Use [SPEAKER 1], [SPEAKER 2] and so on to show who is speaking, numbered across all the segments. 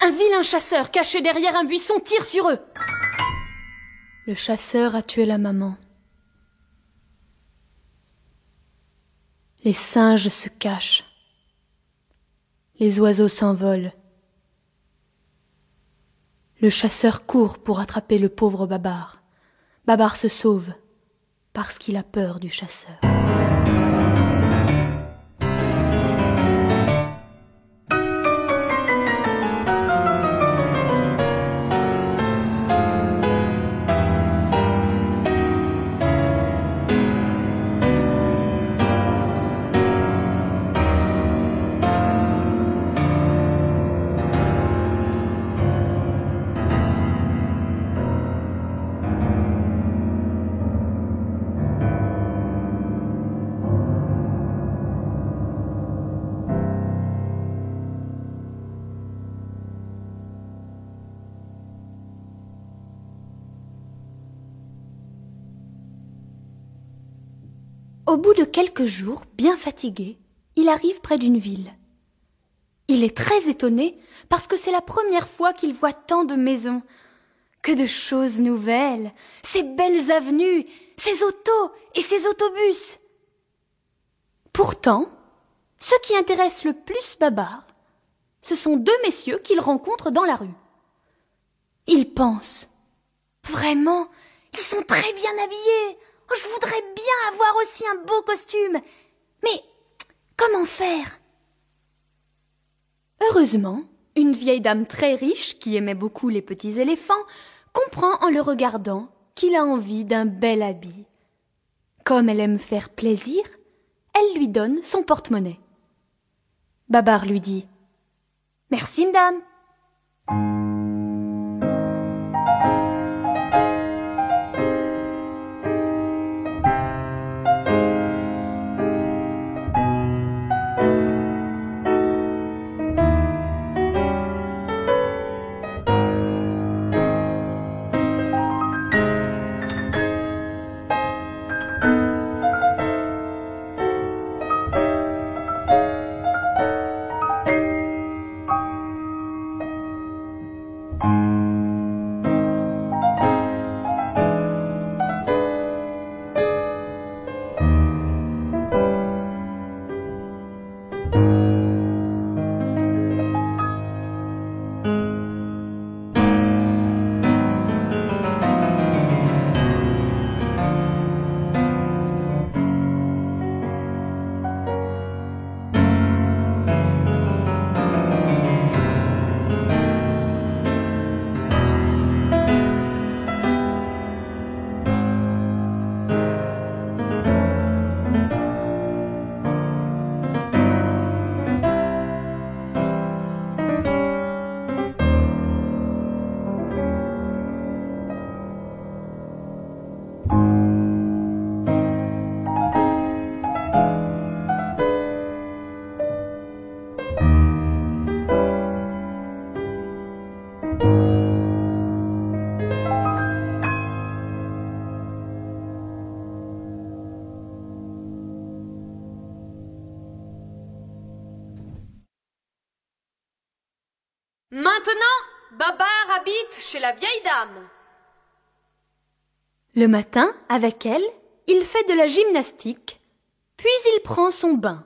[SPEAKER 1] Un vilain chasseur caché derrière un buisson tire sur eux.
[SPEAKER 2] Le chasseur a tué la maman. Les singes se cachent. Les oiseaux s'envolent. Le chasseur court pour attraper le pauvre Babar. Babar se sauve parce qu'il a peur du chasseur.
[SPEAKER 1] Au bout de quelques jours, bien fatigué, il arrive près d'une ville. Il est très étonné parce que c'est la première fois qu'il voit tant de maisons. Que de choses nouvelles, ces belles avenues, ces autos et ces autobus. Pourtant, ce qui intéresse le plus Babar, ce sont deux messieurs qu'il rencontre dans la rue. Il pense. Vraiment, ils sont très bien habillés. Je voudrais bien avoir aussi un beau costume. Mais comment faire? Heureusement, une vieille dame très riche, qui aimait beaucoup les petits éléphants, comprend en le regardant qu'il a envie d'un bel habit. Comme elle aime faire plaisir, elle lui donne son porte-monnaie. Babar lui dit Merci, madame.
[SPEAKER 3] Maintenant, Babar habite chez la vieille dame.
[SPEAKER 1] Le matin, avec elle, il fait de la gymnastique, puis il prend son bain.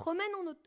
[SPEAKER 1] Promène en auto.